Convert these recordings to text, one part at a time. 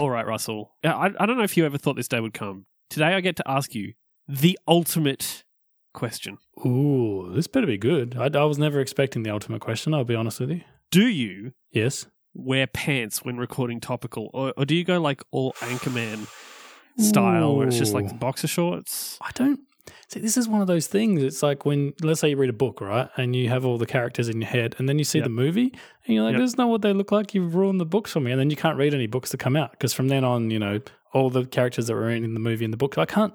All right, Russell. I, I don't know if you ever thought this day would come. Today I get to ask you the ultimate question. Ooh, this better be good. I, I was never expecting the ultimate question. I'll be honest with you. Do you Yes. wear pants when recording topical, or, or do you go like all Anchorman style, where it's just like Ooh. boxer shorts? I don't see. This is one of those things. It's like when, let's say, you read a book, right, and you have all the characters in your head, and then you see Yep. the movie, and you're like, Yep. "This is not what they look like." You've ruined the books for me, and then you can't read any books that come out because from then on, you know, all the characters that were in the movie and the book, I can't.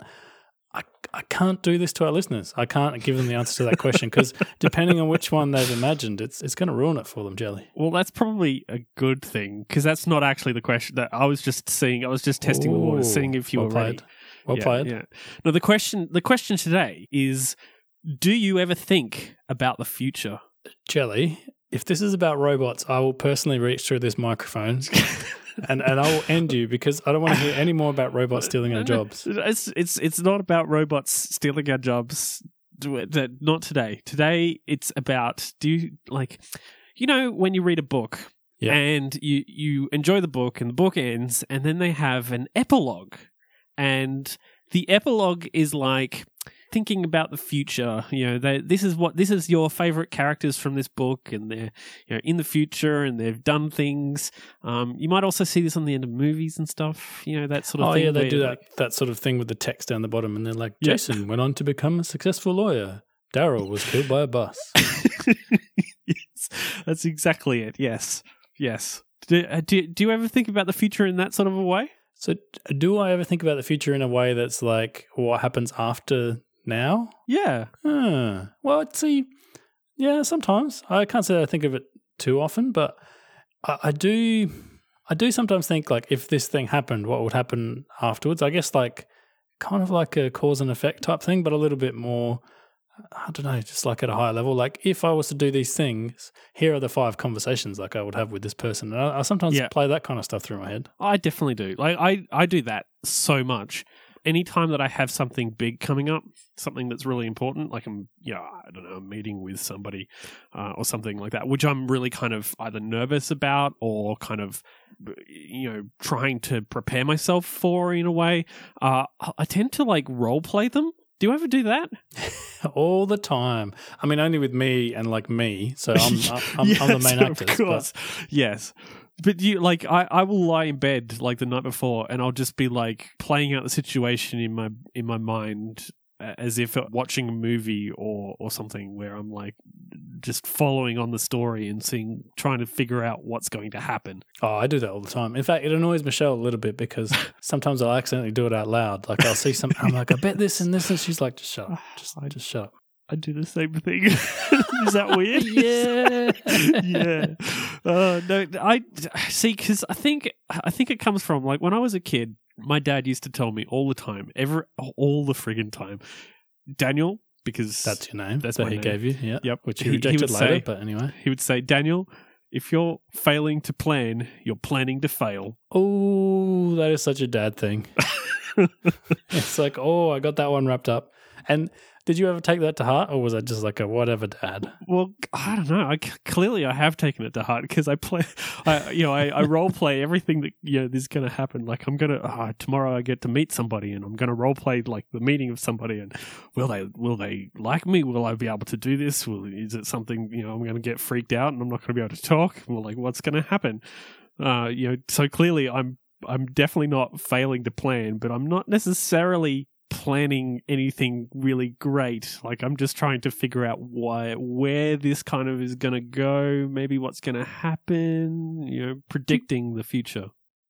I, I can't do this to our listeners. I can't give them the answer to that question because depending on which one they've imagined, it's it's going to ruin it for them, Jelly. Well, that's probably a good thing because that's not actually the question that I was just seeing. I was just testing the waters, seeing if you well were ready. Well yeah, played. Yeah. No, the question the question today is: Do you ever think about the future? Jelly, if this is about robots, I will personally reach through this microphone and, and I will end you because I don't want to hear any more about robots stealing our jobs. It's it's it's not about robots stealing our jobs. Not today. Today it's about do you like you know when you read a book Yeah. and you you enjoy the book and the book ends and then they have an epilogue and the epilogue is like thinking about the future you know they, this is what this is your favorite characters from this book and they're you know in the future and they've done things um, you might also see this on the end of movies and stuff you know that sort of Oh thing yeah, they do that like- that sort of thing with the text down the bottom, and they're like, Yeah. Jason went on to become a successful lawyer. Daryl was killed by a bus. yes, that's exactly it. Yes, yes. Do, uh, do, do you ever think about the future in that sort of a way? So, do I ever think about the future in a way that's like what happens after now? Yeah. Huh. Well, see, yeah, sometimes I can't say I think of it too often, but I, I do. I do sometimes think like if this thing happened, what would happen afterwards? I guess like kind of like a cause and effect type thing, but a little bit more. I don't know, just like at a higher level. Like if I was to do these things, here are the five conversations like I would have with this person. And I, I sometimes Yeah. play that kind of stuff through my head. I definitely do. Like I, I do that so much. Anytime that I have something big coming up, something that's really important, like I'm, you know, I don't know, a meeting with somebody uh, or something like that, which I'm really kind of either nervous about or kind of, you know, trying to prepare myself for in a way. Uh, I tend to like role play them. Do you ever do that? All the time. I mean, only with me and like me. So I'm, I'm, I'm, I'm the main actor. Of course. Yes. But you like I, I will lie in bed like the night before and I'll just be like playing out the situation in my in my mind as if watching a movie or or something where I'm like just following on the story and seeing trying to figure out what's going to happen. Oh, I do that all the time. In fact, it annoys Michelle a little bit because sometimes I'll accidentally do it out loud. Like I'll see something, I'm like, I bet this and this, and she's like, just shut up, just, I just shut up. I do the same thing. Is that weird? Yeah. yeah. Uh, no, I see because I think I think it comes from like when I was a kid, my dad used to tell me all the time, every all the friggin' time, Daniel, because That's your name. That's that my he name. gave you. Yeah. Yep. Which He- he he rejected would later. say- but anyway. he would say, Daniel, if you're failing to plan, you're planning to fail. Oh, that is such a dad thing. it's like, oh, I got that one wrapped up. And did you ever take that to heart, or was that just like a whatever dad? Well, I don't know. I clearly I have taken it to heart because I play, I you know, I, I role play everything that you know is going to happen. Like I'm gonna ah, tomorrow I get to meet somebody and I'm gonna role play like the meeting of somebody and will they will they like me? Will I be able to do this? Will is it something you know I'm gonna get freaked out and I'm not gonna be able to talk? Well, like what's gonna happen? Uh, you know, so clearly I'm I'm definitely not failing to plan, but I'm not necessarily planning anything really great. Like I'm just trying to figure out why where this kind of is going to go, maybe what's going to happen, you know, predicting the future.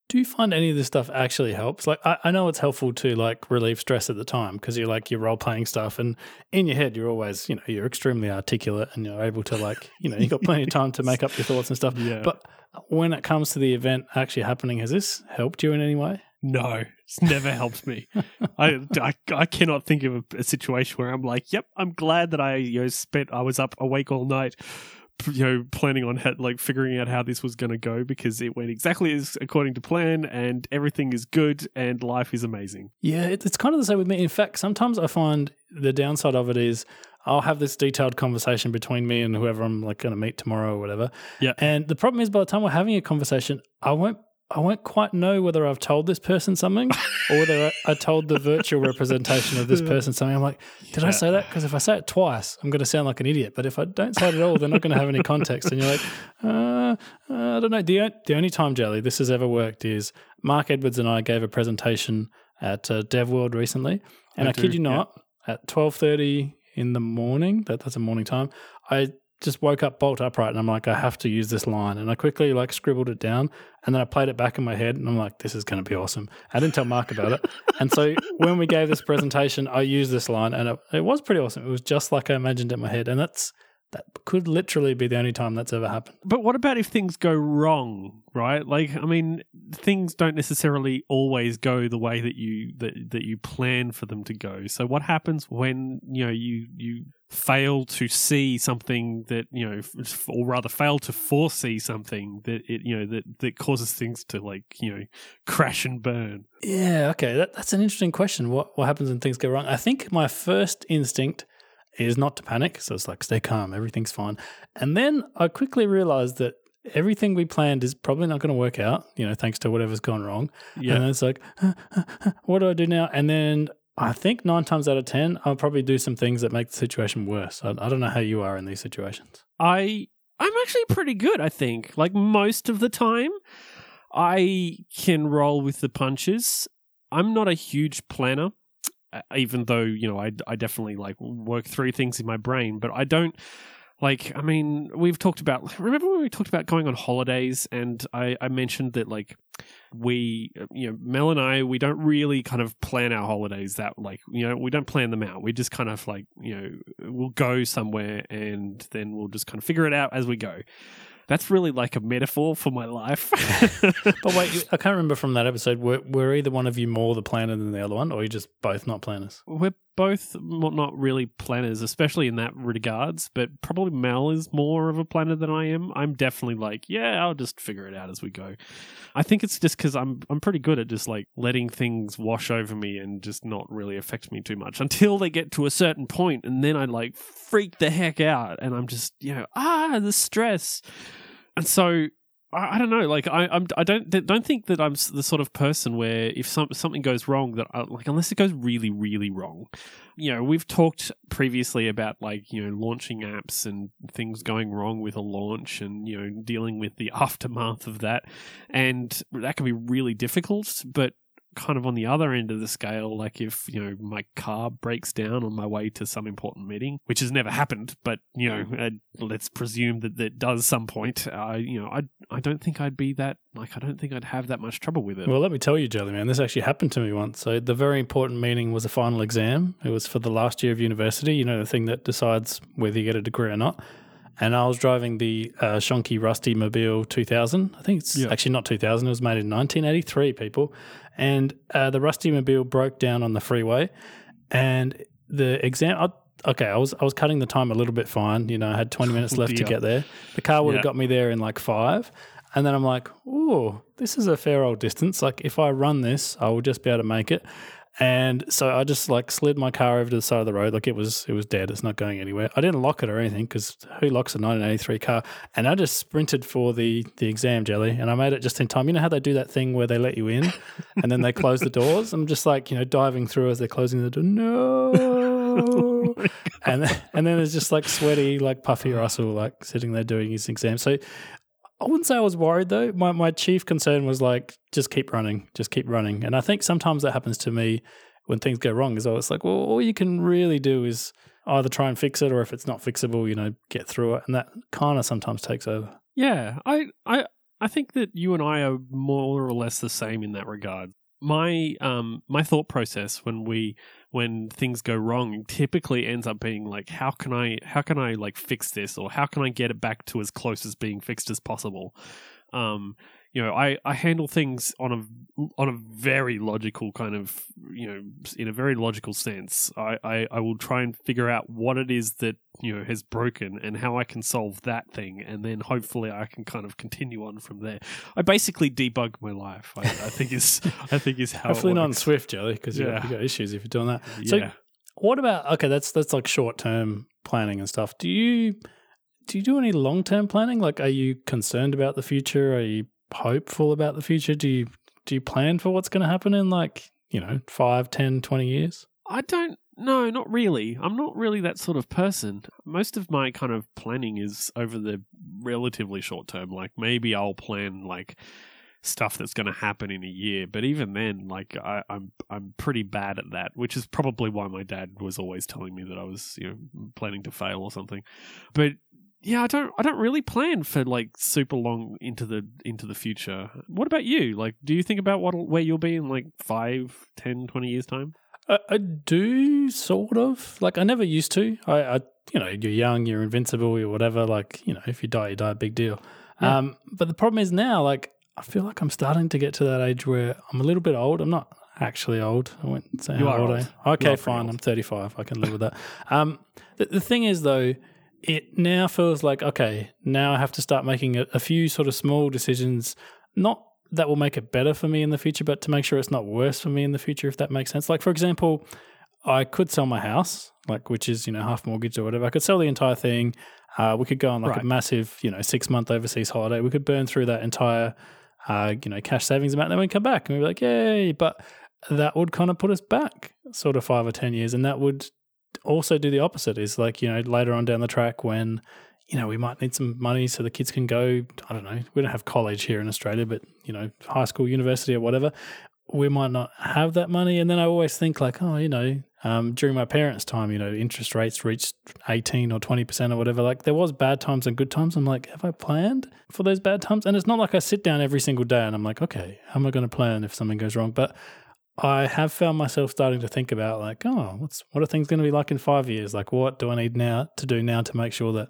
Do you find any of this stuff actually helps? Like, I, I know it's helpful to like relieve stress at the time because you're like you're role playing stuff, and in your head you're always, you know, you're extremely articulate and you're able to like, you know, you've got plenty of time to make up your thoughts and stuff. Yeah. But when it comes to the event actually happening, has this helped you in any way? No, it's never helped me. I, I, I cannot think of a, a situation where I'm like, yep, I'm glad that I you know spent I was up awake all night, you know, planning on ha- like figuring out how this was going to go because it went exactly as according to plan and everything is good and life is amazing. Yeah, it, it's kind of the same with me. In fact, sometimes I find the downside of it is I'll have this detailed conversation between me and whoever I'm like going to meet tomorrow or whatever. Yeah. And the problem is, by the time we're having a conversation, I won't I won't quite know whether I've told this person something or whether I, I told the virtual representation of this person something. I'm like, did I say that? Because if I say it twice, I'm going to sound like an idiot. But if I don't say it at all, they're not going to have any context. And you're like, uh, uh, I don't know. The, the only time, Jelly, this has ever worked is Mark Edwards and I gave a presentation at uh, DevWorld recently. And I, I kid you not, yeah. at 12.30 in the morning, that, that's a morning time, I just woke up bolt upright and I'm like, I have to use this line. And I quickly like scribbled it down and then I played it back in my head and I'm like, this is going to be awesome. I didn't tell Mark about it. and so when we gave this presentation, I used this line and it, it was pretty awesome. It was just like I imagined it in my head. And that's, that could literally be the only time that's ever happened. But what about if things go wrong, right? Like, I mean, things don't necessarily always go the way that you that that you plan for them to go. So, what happens when you know you you fail to see something that you know, or rather, fail to foresee something that it you know that that causes things to like you know crash and burn? Yeah, okay, that, that's an interesting question. What what happens when things go wrong? I think my first instinct is not to panic. So it's like, stay calm, everything's fine. And then I quickly realized that everything we planned is probably not going to work out, you know, thanks to whatever's gone wrong. Yeah. And it's like, what do I do now? And then I think nine times out of 10, I'll probably do some things that make the situation worse. I, I don't know how you are in these situations. I, I'm actually pretty good, I think. Like most of the time, I can roll with the punches. I'm not a huge planner Uh, even though you know I I definitely like work through things in my brain, but I don't like i mean we've talked about remember when we talked about going on holidays and i i mentioned that like we you know mel and i we don't really kind of plan our holidays that like you know we don't plan them out. We just kind of like you know we'll go somewhere and then we'll just kind of figure it out as we go that's really like a metaphor for my life. but wait, I can't remember from that episode. Were, were either one of you more the planner than the other one, or are you just both not planners? We're both not really planners, especially in that regards. But probably Mel is more of a planner than I am. I'm definitely like, yeah, I'll just figure it out as we go. I think it's just because I'm I'm pretty good at just like letting things wash over me and just not really affect me too much until they get to a certain point, and then I like freak the heck out, and I'm just you know ah the stress and so I, I, don't know. Like I, I'm, I don't don't think that I'm the sort of person where if some, something goes wrong, that I, like unless it goes really, really wrong, you know, we've talked previously about like you know launching apps and things going wrong with a launch, and you know dealing with the aftermath of that, and that can be really difficult. But kind of on the other end of the scale, like if, you know, my car breaks down on my way to some important meeting, which has never happened, but, you know, uh, let's presume that that does some point, uh, you know, I, I don't think I'd be that, like, I don't think I'd have that much trouble with it. Well, let me tell you, Jelly Man, this actually happened to me once. So the very important meeting was a final exam. It was for the last year of university, you know, the thing that decides whether you get a degree or not and I was driving the uh, Shonky Rusty Mobile 2000. I think it's yeah. actually not 2000. It was made in 1983, people. And uh, the Rusty Mobile broke down on the freeway, and the exam. I, okay, I was I was cutting the time a little bit fine. You know, I had 20 minutes left to get there. The car would have yeah. got me there in like five. And then I'm like, oh, this is a fair old distance. Like, if I run this, I will just be able to make it. And so I just like slid my car over to the side of the road, like it was it was dead. It's not going anywhere. I didn't lock it or anything because who locks a 1983 car? And I just sprinted for the the exam jelly, and I made it just in time. You know how they do that thing where they let you in, and then they close the doors. I'm just like you know diving through as they're closing the door. No. oh and and then there's just like sweaty, like puffy Russell, like sitting there doing his exam. So I wouldn't say I was worried though. My my chief concern was like just keep running, just keep running. And I think sometimes that happens to me when things go wrong. Is always like, well, all you can really do is either try and fix it, or if it's not fixable, you know, get through it. And that kind of sometimes takes over. Yeah, I I I think that you and I are more or less the same in that regard. My um my thought process when we when things go wrong typically ends up being like how can i how can i like fix this or how can i get it back to as close as being fixed as possible? Um you know, I, I handle things on a on a very logical kind of you know in a very logical sense. I, I, I will try and figure out what it is that you know has broken and how I can solve that thing, and then hopefully I can kind of continue on from there. I basically debug my life. I, I think is I think is how hopefully not on Swift, Jelly, because yeah. you got issues if you're doing that. So yeah. what about okay? That's that's like short term planning and stuff. Do you do you do any long term planning? Like, are you concerned about the future? Are you hopeful about the future? Do you do you plan for what's going to happen in like you know five, ten, twenty years? I don't. No, not really. I'm not really that sort of person. Most of my kind of planning is over the relatively short term. Like maybe I'll plan like stuff that's going to happen in a year, but even then, like I, I'm I'm pretty bad at that, which is probably why my dad was always telling me that I was you know planning to fail or something. But yeah, I don't I don't really plan for like super long into the into the future. What about you? Like do you think about what where you'll be in like five, ten, twenty years time? I, I do sort of like I never used to. I, I you know you're young, you're invincible, you're whatever. Like you know if you die, you die. Big deal. Yeah. Um, but the problem is now, like I feel like I'm starting to get to that age where I'm a little bit old. I'm not actually old. I won't say You how old. old. I am. You Okay, fine. old. I'm 35. I can live with that. Um, the, the thing is though, it now feels like okay. Now I have to start making a, a few sort of small decisions. Not that will make it better for me in the future, but to make sure it's not worse for me in the future, if that makes sense. Like for example, I could sell my house, like which is you know half mortgage or whatever. I could sell the entire thing. Uh, we could go on like Right. a massive, you know, six month overseas holiday. We could burn through that entire, uh, you know, cash savings amount. And then we come back and we'd be like, yay! But that would kind of put us back sort of five or ten years, and that would also do the opposite. Is like you know later on down the track when you know we might need some money so the kids can go. I don't know. We don't have college here in Australia, but you know, high school, university, or whatever. We might not have that money, and then I always think like, oh, you know, um, during my parents' time, you know, interest rates reached eighteen or twenty percent or whatever. Like there was bad times and good times. I'm like, have I planned for those bad times? And it's not like I sit down every single day and I'm like, okay, how am I going to plan if something goes wrong? But I have found myself starting to think about like, oh, what's what are things going to be like in five years? Like, what do I need now to do now to make sure that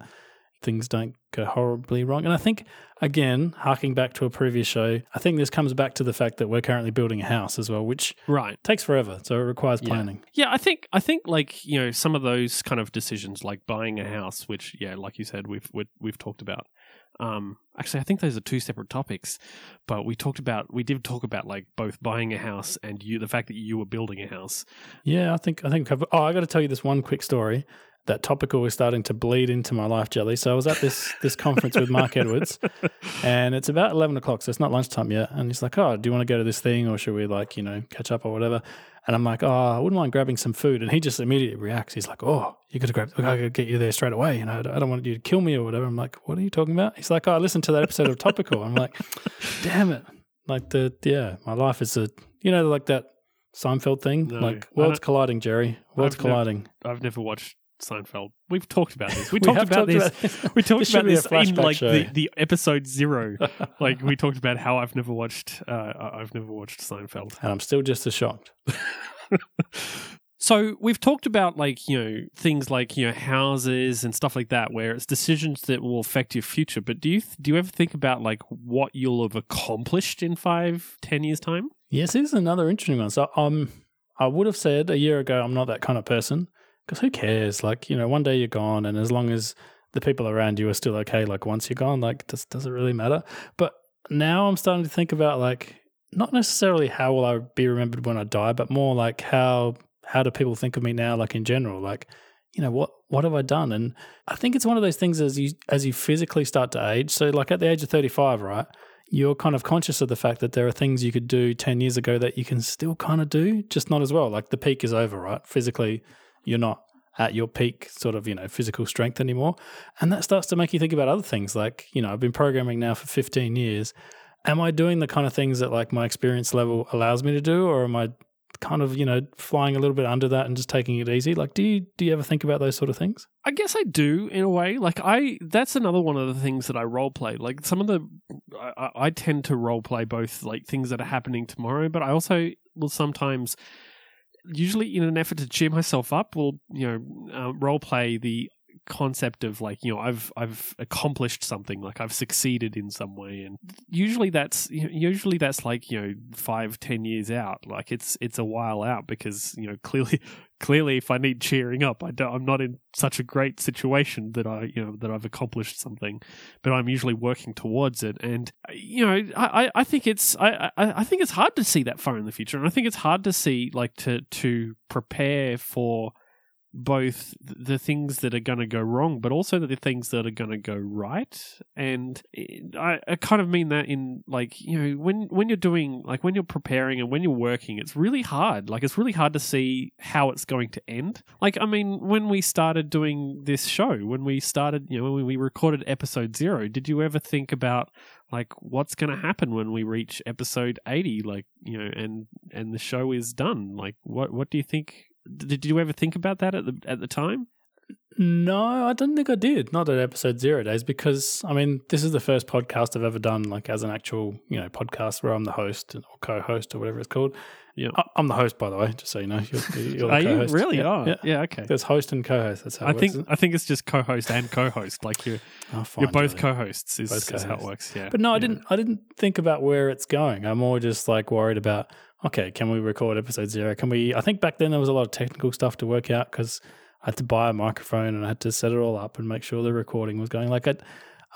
things don't go horribly wrong? And I think again, harking back to a previous show, I think this comes back to the fact that we're currently building a house as well, which Right. takes forever, so it requires Yeah. planning. Yeah, I think I think like you know some of those kind of decisions, like buying a house, which yeah, like you said, we've we've, we've talked about. Um, actually, I think those are two separate topics, but we talked about we did talk about like both buying a house and you the fact that you were building a house. Yeah, I think I think. I've, oh, I got to tell you this one quick story. That topical is starting to bleed into my life, Jelly. So I was at this this conference with Mark Edwards, and it's about eleven o'clock, so it's not lunchtime yet. And he's like, "Oh, do you want to go to this thing, or should we like you know catch up or whatever?" And I'm like, "Oh, I wouldn't mind grabbing some food." And he just immediately reacts. He's like, "Oh, you got to grab. I got to get you there straight away. You know, I don't- want you to kill me or whatever." I'm like, "What are you talking about?" He's like, "Oh, I listened to that episode of Topical." I'm like, "Damn it!" Like the yeah, my life is a you know like that Seinfeld thing, No, like worlds colliding, Jerry. Worlds I've never- colliding. I've never watched Seinfeld. We've talked about this. We, We talked about talked this. about this. we talked This about this in like show. the, the episode zero. like we talked about how I've never watched. Uh, I've never watched Seinfeld. and I'm still just as shocked. So we've talked about like you know things like you know houses and stuff like that, where it's decisions that will affect your future. But do you do you ever think about like what you'll have accomplished in five, ten years time? Yes, this is another interesting one. So um, I would have said a year ago I'm not that kind of person because who cares? Like you know, one day you're gone, and as long as the people around you are still okay, like once you're gone, like does does it really matter? But now I'm starting to think about like not necessarily how will I be remembered when I die, but more like how how do people think of me now, like in general, like you know what what have I done? And I think it's one of those things as you as you physically start to age. So like at the age of 35, right? You're kind of conscious of the fact that there are things you could do 10 years ago that you can still kind of do, just not as well. Like the peak is over, right? Physically, you're not at your peak sort of, you know, physical strength anymore. And that starts to make you think about other things. Like, you know, I've been programming now for 15 years. Am I doing the kind of things that like my experience level allows me to do? Or am I kind of, you know, flying a little bit under that and just taking it easy? Like, do you, do you ever think about those sort of things? I guess I do in a way. Like I, that's another one of the things that I role play. Like some of the, I, I- tend to role play both like things that are happening tomorrow, but I also will sometimes, usually in an effort to cheer myself up, will you know uh, role play the concept of like you know I've I've accomplished something like I've succeeded in some way. And usually that's usually that's like you know five ten years out. Like it's it's a while out because you know clearly clearly if I need cheering up I don't, I'm not in such a great situation that I you know that I've accomplished something but I'm usually working towards it. And you know I, I- think it's I I think it's hard to see that far in the future. And I think it's hard to see like to to prepare for both the things that are going to go wrong, but also the things that are going to go right. And I, I kind of mean that in like you know when when you're doing like when you're preparing and when you're working, it's really hard. Like it's really hard to see how it's going to end. Like I mean, when we started doing this show, when we started, you know, when we recorded episode zero, did you ever think about like what's going to happen when we reach episode 80 like you know and and the show is done like what what do you think did you ever think about that at the at the time? No, I don't think I did. Not at episode zero days because I mean this is the first podcast I've ever done like as an actual you know podcast where I'm the host or co-host or whatever it's called. Yeah, I'm the host by the way, just so you know. You're, you're Are co-host. you really? Yeah, oh, yeah. yeah. Okay. There's host and co-host. That's how I it think works. I think it's just co-host and co-host. Like you're Oh, fine, you're both Julie. co-hosts is, Both is how it works. Yeah. But no, I Yeah. didn't. I didn't think about where it's going. I'm more just like worried about. Okay, can we record episode zero? Can we? I think back then there was a lot of technical stuff to work out because I had to buy a microphone and I had to set it all up and make sure the recording was going. Like I,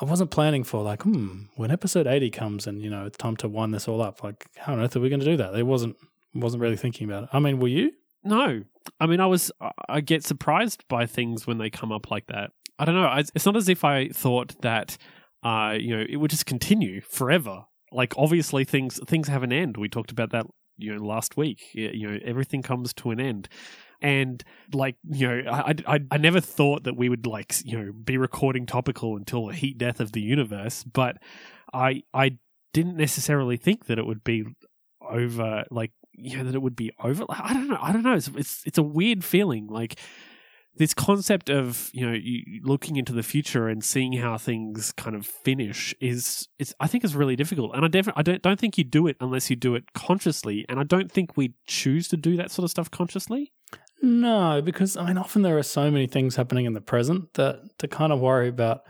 I wasn't planning for like, hmm, when episode eighty comes and you know it's time to wind this all up. Like, how on earth are we going to do that? It wasn't. Wasn't really thinking about it. I mean, were you? No, I mean, I was. I get surprised by things when they come up like that. I don't know. It's not as if I thought that, uh, you know, it would just continue forever. Like, obviously, things things have an end. We talked about that, you know, last week. You know, everything comes to an end. And like you know, I, I I never thought that we would like you know be recording topical until the heat death of the universe. But I I didn't necessarily think that it would be over like you know that it would be over i don't know i don't know it's, it's it's a weird feeling like this concept of you know looking into the future and seeing how things kind of finish is is i think is really difficult. And i definitely i don't don't think you do it unless you do it consciously. And i don't think we choose to do that sort of stuff consciously. No, because I mean, often there are so many things happening in the present that to kind of worry about,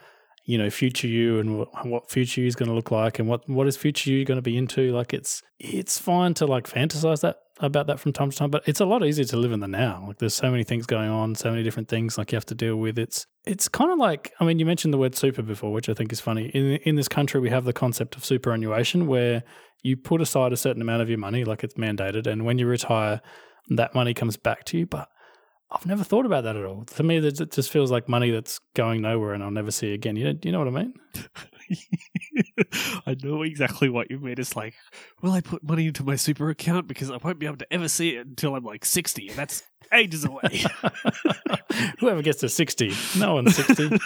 you know, future you and what, future you is going to look like and what what is future you going to be into. Like it's it's fine to like fantasize that about that from time to time, but it's a lot easier to live in the now. Like there's so many things going on, so many different things like you have to deal with. It's it's kind of like I mean, you mentioned the word super before, which I think is funny. In in this country, we have the concept of superannuation where you put aside a certain amount of your money, like it's mandated, and when you retire that money comes back to you. But I've never thought about that at all. To me, it just feels like money that's going nowhere and I'll never see again. You know, do you know what I mean? I know exactly what you mean. It's like, will I put money into my super account because I won't be able to ever see it until I'm like 60, and that's ages away. Whoever gets to 60, no one's 60.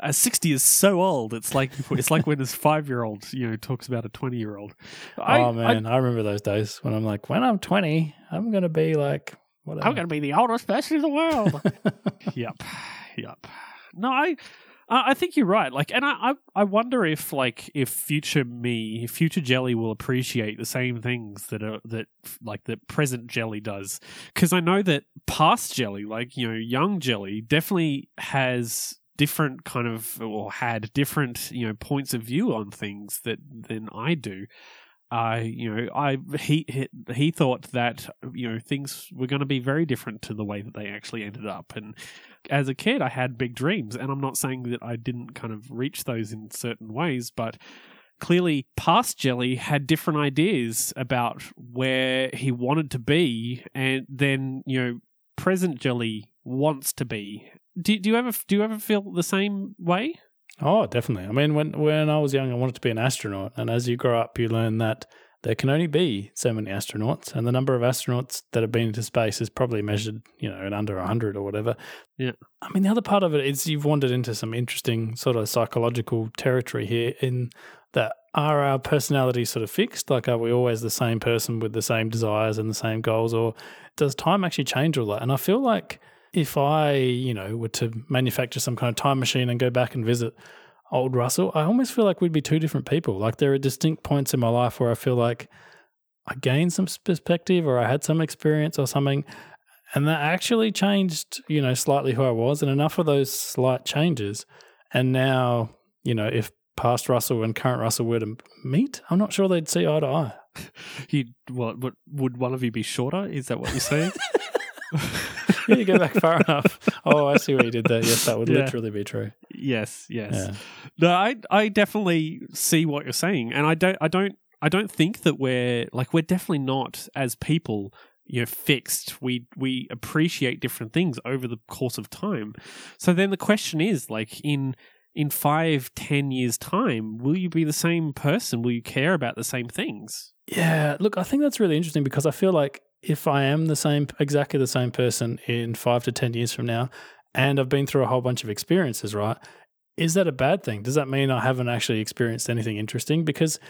uh, 60 is so old. It's like it's like when this five year old you know talks about a 20 year old. oh, man. I, remember those days when I'm like, when I'm 20, I'm going to be like, whatever. I'm going to be the oldest person in the world. yep, yep. No, I. I think you're right. Like, and I, I, I wonder if, like, if future me, if future Jelly will appreciate the same things that are that, like, that present Jelly does. Because I know that past Jelly, like, you know, young Jelly, definitely has different kind of or had different you know points of view on things that than I do. I you know I he he, he thought that you know things were going to be very different to the way that they actually ended up. And as a kid I had big dreams and I'm not saying that I didn't kind of reach those in certain ways but clearly past jelly had different ideas about where he wanted to be and then you know present jelly wants to be. Do, do you ever do you ever feel the same way Oh, definitely. I mean, when when I was young, I wanted to be an astronaut, and as you grow up, you learn that there can only be so many astronauts, and the number of astronauts that have been into space is probably measured, you know, in under hundred or whatever. Yeah. I mean, the other part of it is you've wandered into some interesting sort of psychological territory here. In that, are our personalities sort of fixed? Like, are we always the same person with the same desires and the same goals, or does time actually change all that? And I feel like if I, you know, were to manufacture some kind of time machine and go back and visit old Russell, I almost feel like we'd be two different people. Like there are distinct points in my life where I feel like I gained some perspective or I had some experience or something. And that actually changed, you know, slightly who I was and enough of those slight changes. And now, you know, if past Russell and current Russell were to meet, I'm not sure they'd see eye to eye. you what, what would one of you be shorter is that what you're saying you go back far enough. Oh, I see what you did there. Yes, that would Yeah. literally be true. yes yes Yeah. No, I I definitely see what you're saying, and I don't I don't I don't think that we're like we're definitely not as people you know fixed. We we appreciate different things over the course of time. So then the question is like in in five, ten years time, will you be the same person? Will you care about the same things? Yeah, look, I think that's really interesting because I feel like if I am the same, exactly the same person in five to 10 years from now, and I've been through a whole bunch of experiences, right? Is that a bad thing? Does that mean I haven't actually experienced anything interesting? Because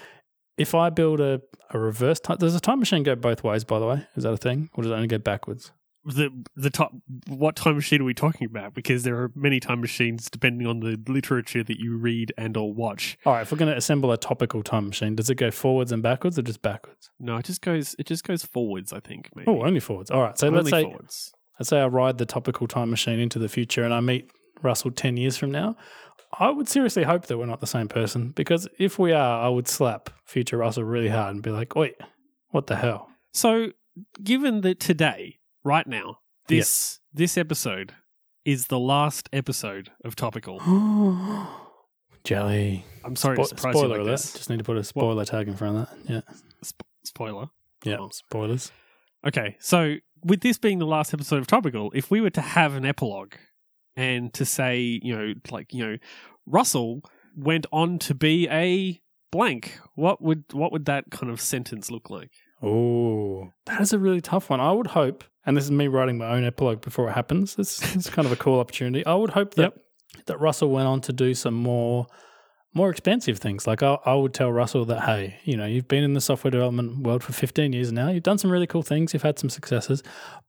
if I build a, a reverse time, does a time machine go both ways, by the way? Is that a thing? Or does it only go backwards? The the top what time machine are we talking about because there are many time machines depending on the literature that you read and or watch All right, if we're going to assemble a topical time machine, does it go forwards and backwards or just backwards? no it just goes it just goes forwards i think maybe Oh, only forwards. All right, so Only let's say forwards let's say I ride the topical time machine into the future and I meet Russell 10 years from now. I would seriously hope that we're not the same person because if we are, I would slap future Russell really hard and be like, wait, what the hell? so given that today right now this this episode is the last episode of topical Jelly. i'm sorry Spo- to surprise you spoiler like alert. this Just need to put a spoiler tag in front of that. Yeah. Sp- spoiler Yeah. Oh. Spoilers. Okay, so with this being the last episode of Topical, if we were to have an epilogue and to say, you know, like, you know, Russell went on to be a blank, what would what would that kind of sentence look like? Oh, that is a really tough one. I would hope, and this is me writing my own epilogue before it happens. This is kind of a cool opportunity. I would hope that that Russell went on to do some more more expensive things. Like I, I would tell Russell that, hey, you know, you've been in the software development world for 15 years now. You've done some really cool things. You've had some successes,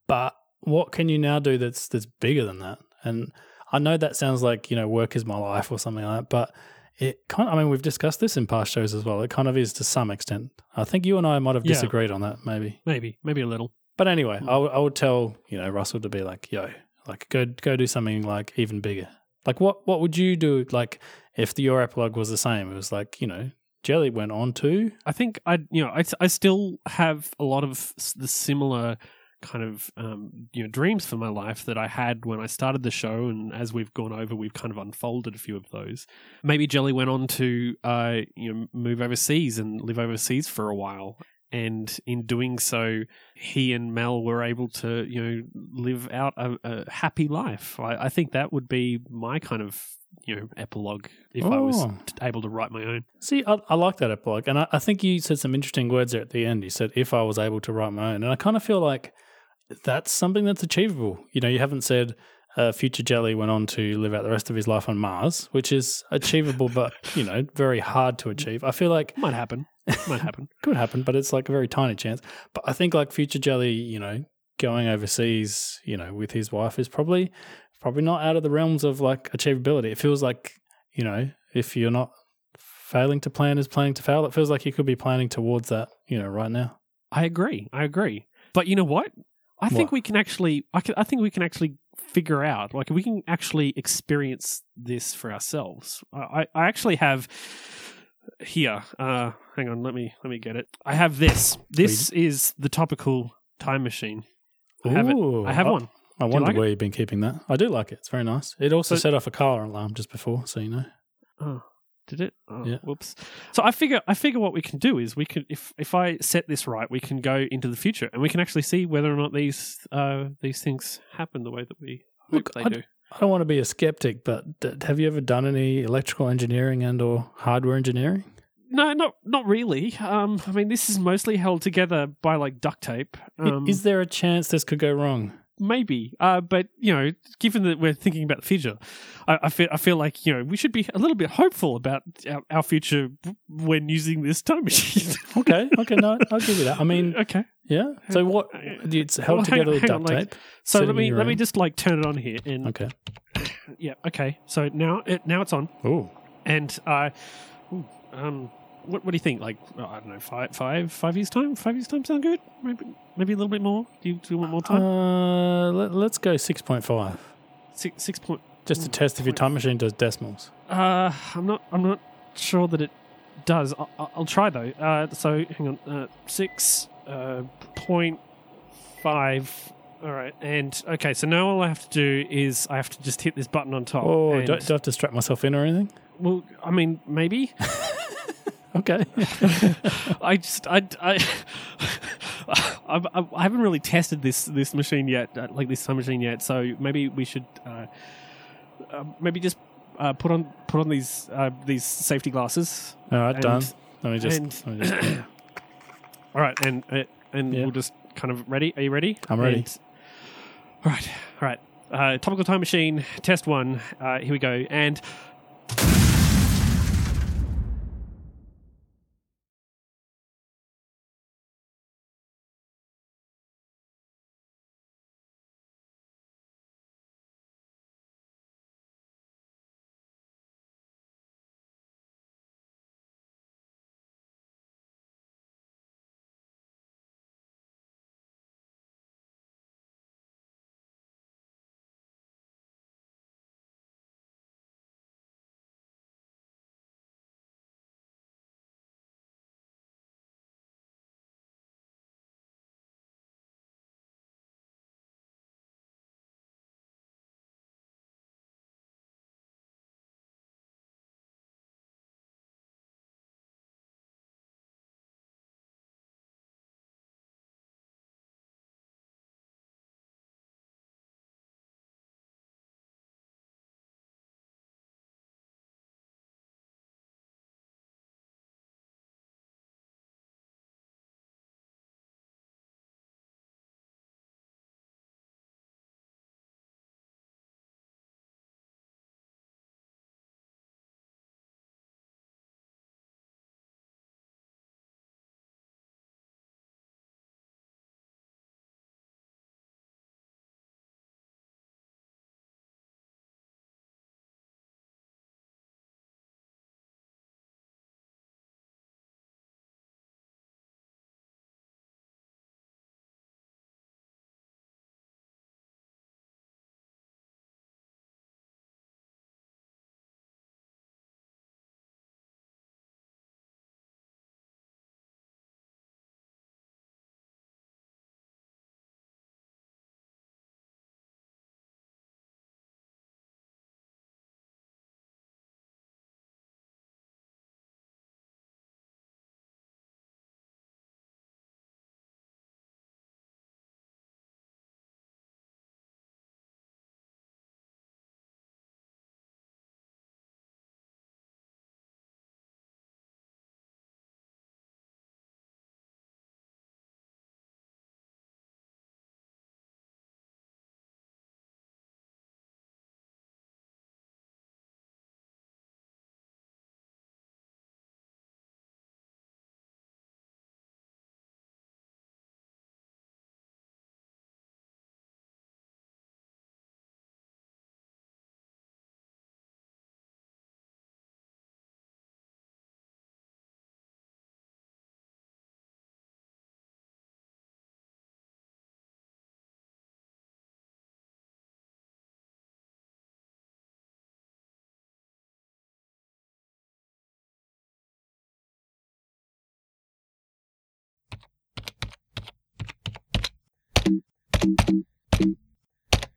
but what can you now do that's that's bigger than that? And I know that sounds like you know work is my life or something like that, but it kind. Of, I mean, we've discussed this in past shows as well. It kind of is to some extent. I think you and I might have Yeah. disagreed on that, maybe. Maybe, maybe a little. But anyway, I would- I would tell you know Russell to be like, yo, like go go do something like even bigger. Like what what would you do? Like if the, your epilogue was the same, it was like you know Jelly went on to I think I, you know, I, I still have a lot of the similar kind of um, you know dreams for my life that I had when I started the show, and as we've gone over, we've kind of unfolded a few of those. Maybe Jelly went on to uh, you know move overseas and live overseas for a while, and in doing so, he and Mel were able to you know live out a, a happy life. I, I think that would be my kind of you know epilogue if I was Oh. able to write my own. See, I, I like that epilogue, and I, I think you said some interesting words there at the end. You said, "If I was able to write my own," and I kind of feel like that's something that's achievable. You know, you haven't said uh, future Jelly went on to live out the rest of his life on Mars, which is achievable, but you know, very hard to achieve. I feel like Might happen. Might happen. could happen, but it's like a very tiny chance. But I think like future Jelly, you know, going overseas, you know, with his wife is probably probably not out of the realms of like achievability. It feels like, you know, if you're not failing to plan is planning to fail, it feels like you could be planning towards that, you know, right now. I agree. I agree. But you know what? I think we can actually. I, can, I think we can actually figure out. Like we can actually experience this for ourselves. I, I actually have here. Uh, hang on. Let me let me get it. I have this. This is the topical time machine. I have it. I have I- one. I you wondered like it? where you've been keeping that. I do like it. It's very nice. It also So- set off a car alarm just before, so you know. Oh, did it? Oh, Yeah. Whoops. So I figure I figure what we can do is we can if if I set this right, we can go into the future and we can actually see whether or not these uh these things happen the way that we hope Look, they I- do. I don't want to be a skeptic, but d- have you ever done any electrical engineering and or hardware engineering? No, not not really. Um, I mean, this is mostly held together by like duct tape. Um, is there a chance this could go wrong? Maybe, uh, but you know, given that we're thinking about the future, I, I feel I feel like you know we should be a little bit hopeful about our, our future when using this time machine. Okay, okay, no, I'll give you that. I mean, okay. yeah. So what? It's held Well, together with hang on, duct like- tape. So let me let me just like turn it on here and Okay. yeah, okay. So now it now it's on Oh, and uh, ooh, um. What, what do you think? Like uh, I don't know, five, five, five years time. Five years time sound good? Maybe, maybe a little bit more. Do you, do you want more time? uh, let, let's go six point five, six, six point. just to test if your time machine does decimals. Uh, I'm not. I'm not sure that it does. I'll, I'll- I'll try though. Uh, so hang on. Uh, six uh, point five. All right. And okay. So now all I have to do is I have to just hit this button on top. Oh, do, do I have to strap myself in or anything? well, I mean, maybe. Okay. I just I, I I haven't really tested this this machine yet, uh, like this time machine yet. So maybe we should uh, uh, maybe just uh, put on put on these uh, these safety glasses. All right, And- done. Let me just. and- let me just All right, and and Yeah. we'll just kind of ready. Are you ready? I'm ready. And- all right, all right. Uh, topical time machine test one. Uh, here we go. And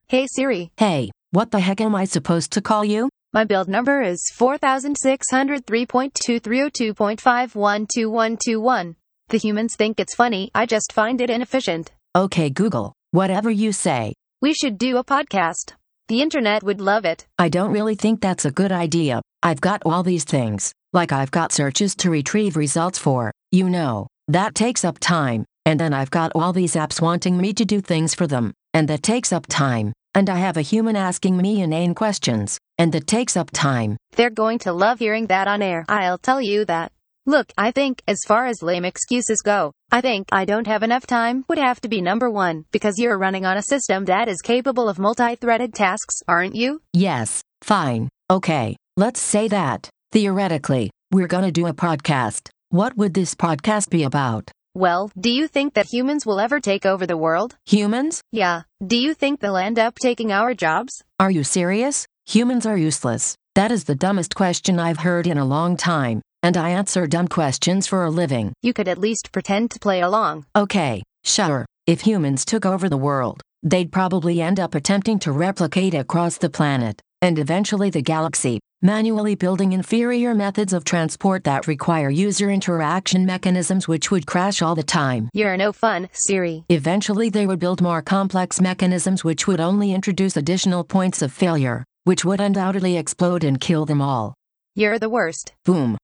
Hey Siri, Hey, what the heck am I supposed to call you? my build number is 4603.230.2.512121. The humans think it's funny, I just find it inefficient. Okay, Google, whatever you say. We should do a podcast. The internet would love it. I don't really think that's a good idea. I've got all these things, like I've got searches to retrieve results for, you know, that takes up time. And then I've got all these apps wanting me to do things for them, and that takes up time. And I have a human asking me inane questions, and that takes up time. They're going to love hearing that on air, I'll tell you that. Look, I think, as far as lame excuses go, I think I don't have enough time would have to be number one, because you're running on a system that is capable of multi-threaded tasks, aren't you? Yes, fine, okay, let's say that. Theoretically, we're gonna do a podcast. What would this podcast be about? Well, do you think that humans will ever take over the world? Humans? Yeah. Do you think they'll end up taking our jobs? Are you serious? Humans are useless. That is the dumbest question I've heard in a long time, and I answer dumb questions for a living. You could at least pretend to play along. Okay, sure. If humans took over the world, they'd probably end up attempting to replicate across the planet, and eventually the galaxy. Manually building inferior methods of transport that require user interaction mechanisms which would crash all the time. You're no fun, Siri. Eventually, they would build more complex mechanisms which would only introduce additional points of failure, which would undoubtedly explode and kill them all. You're the worst. Boom.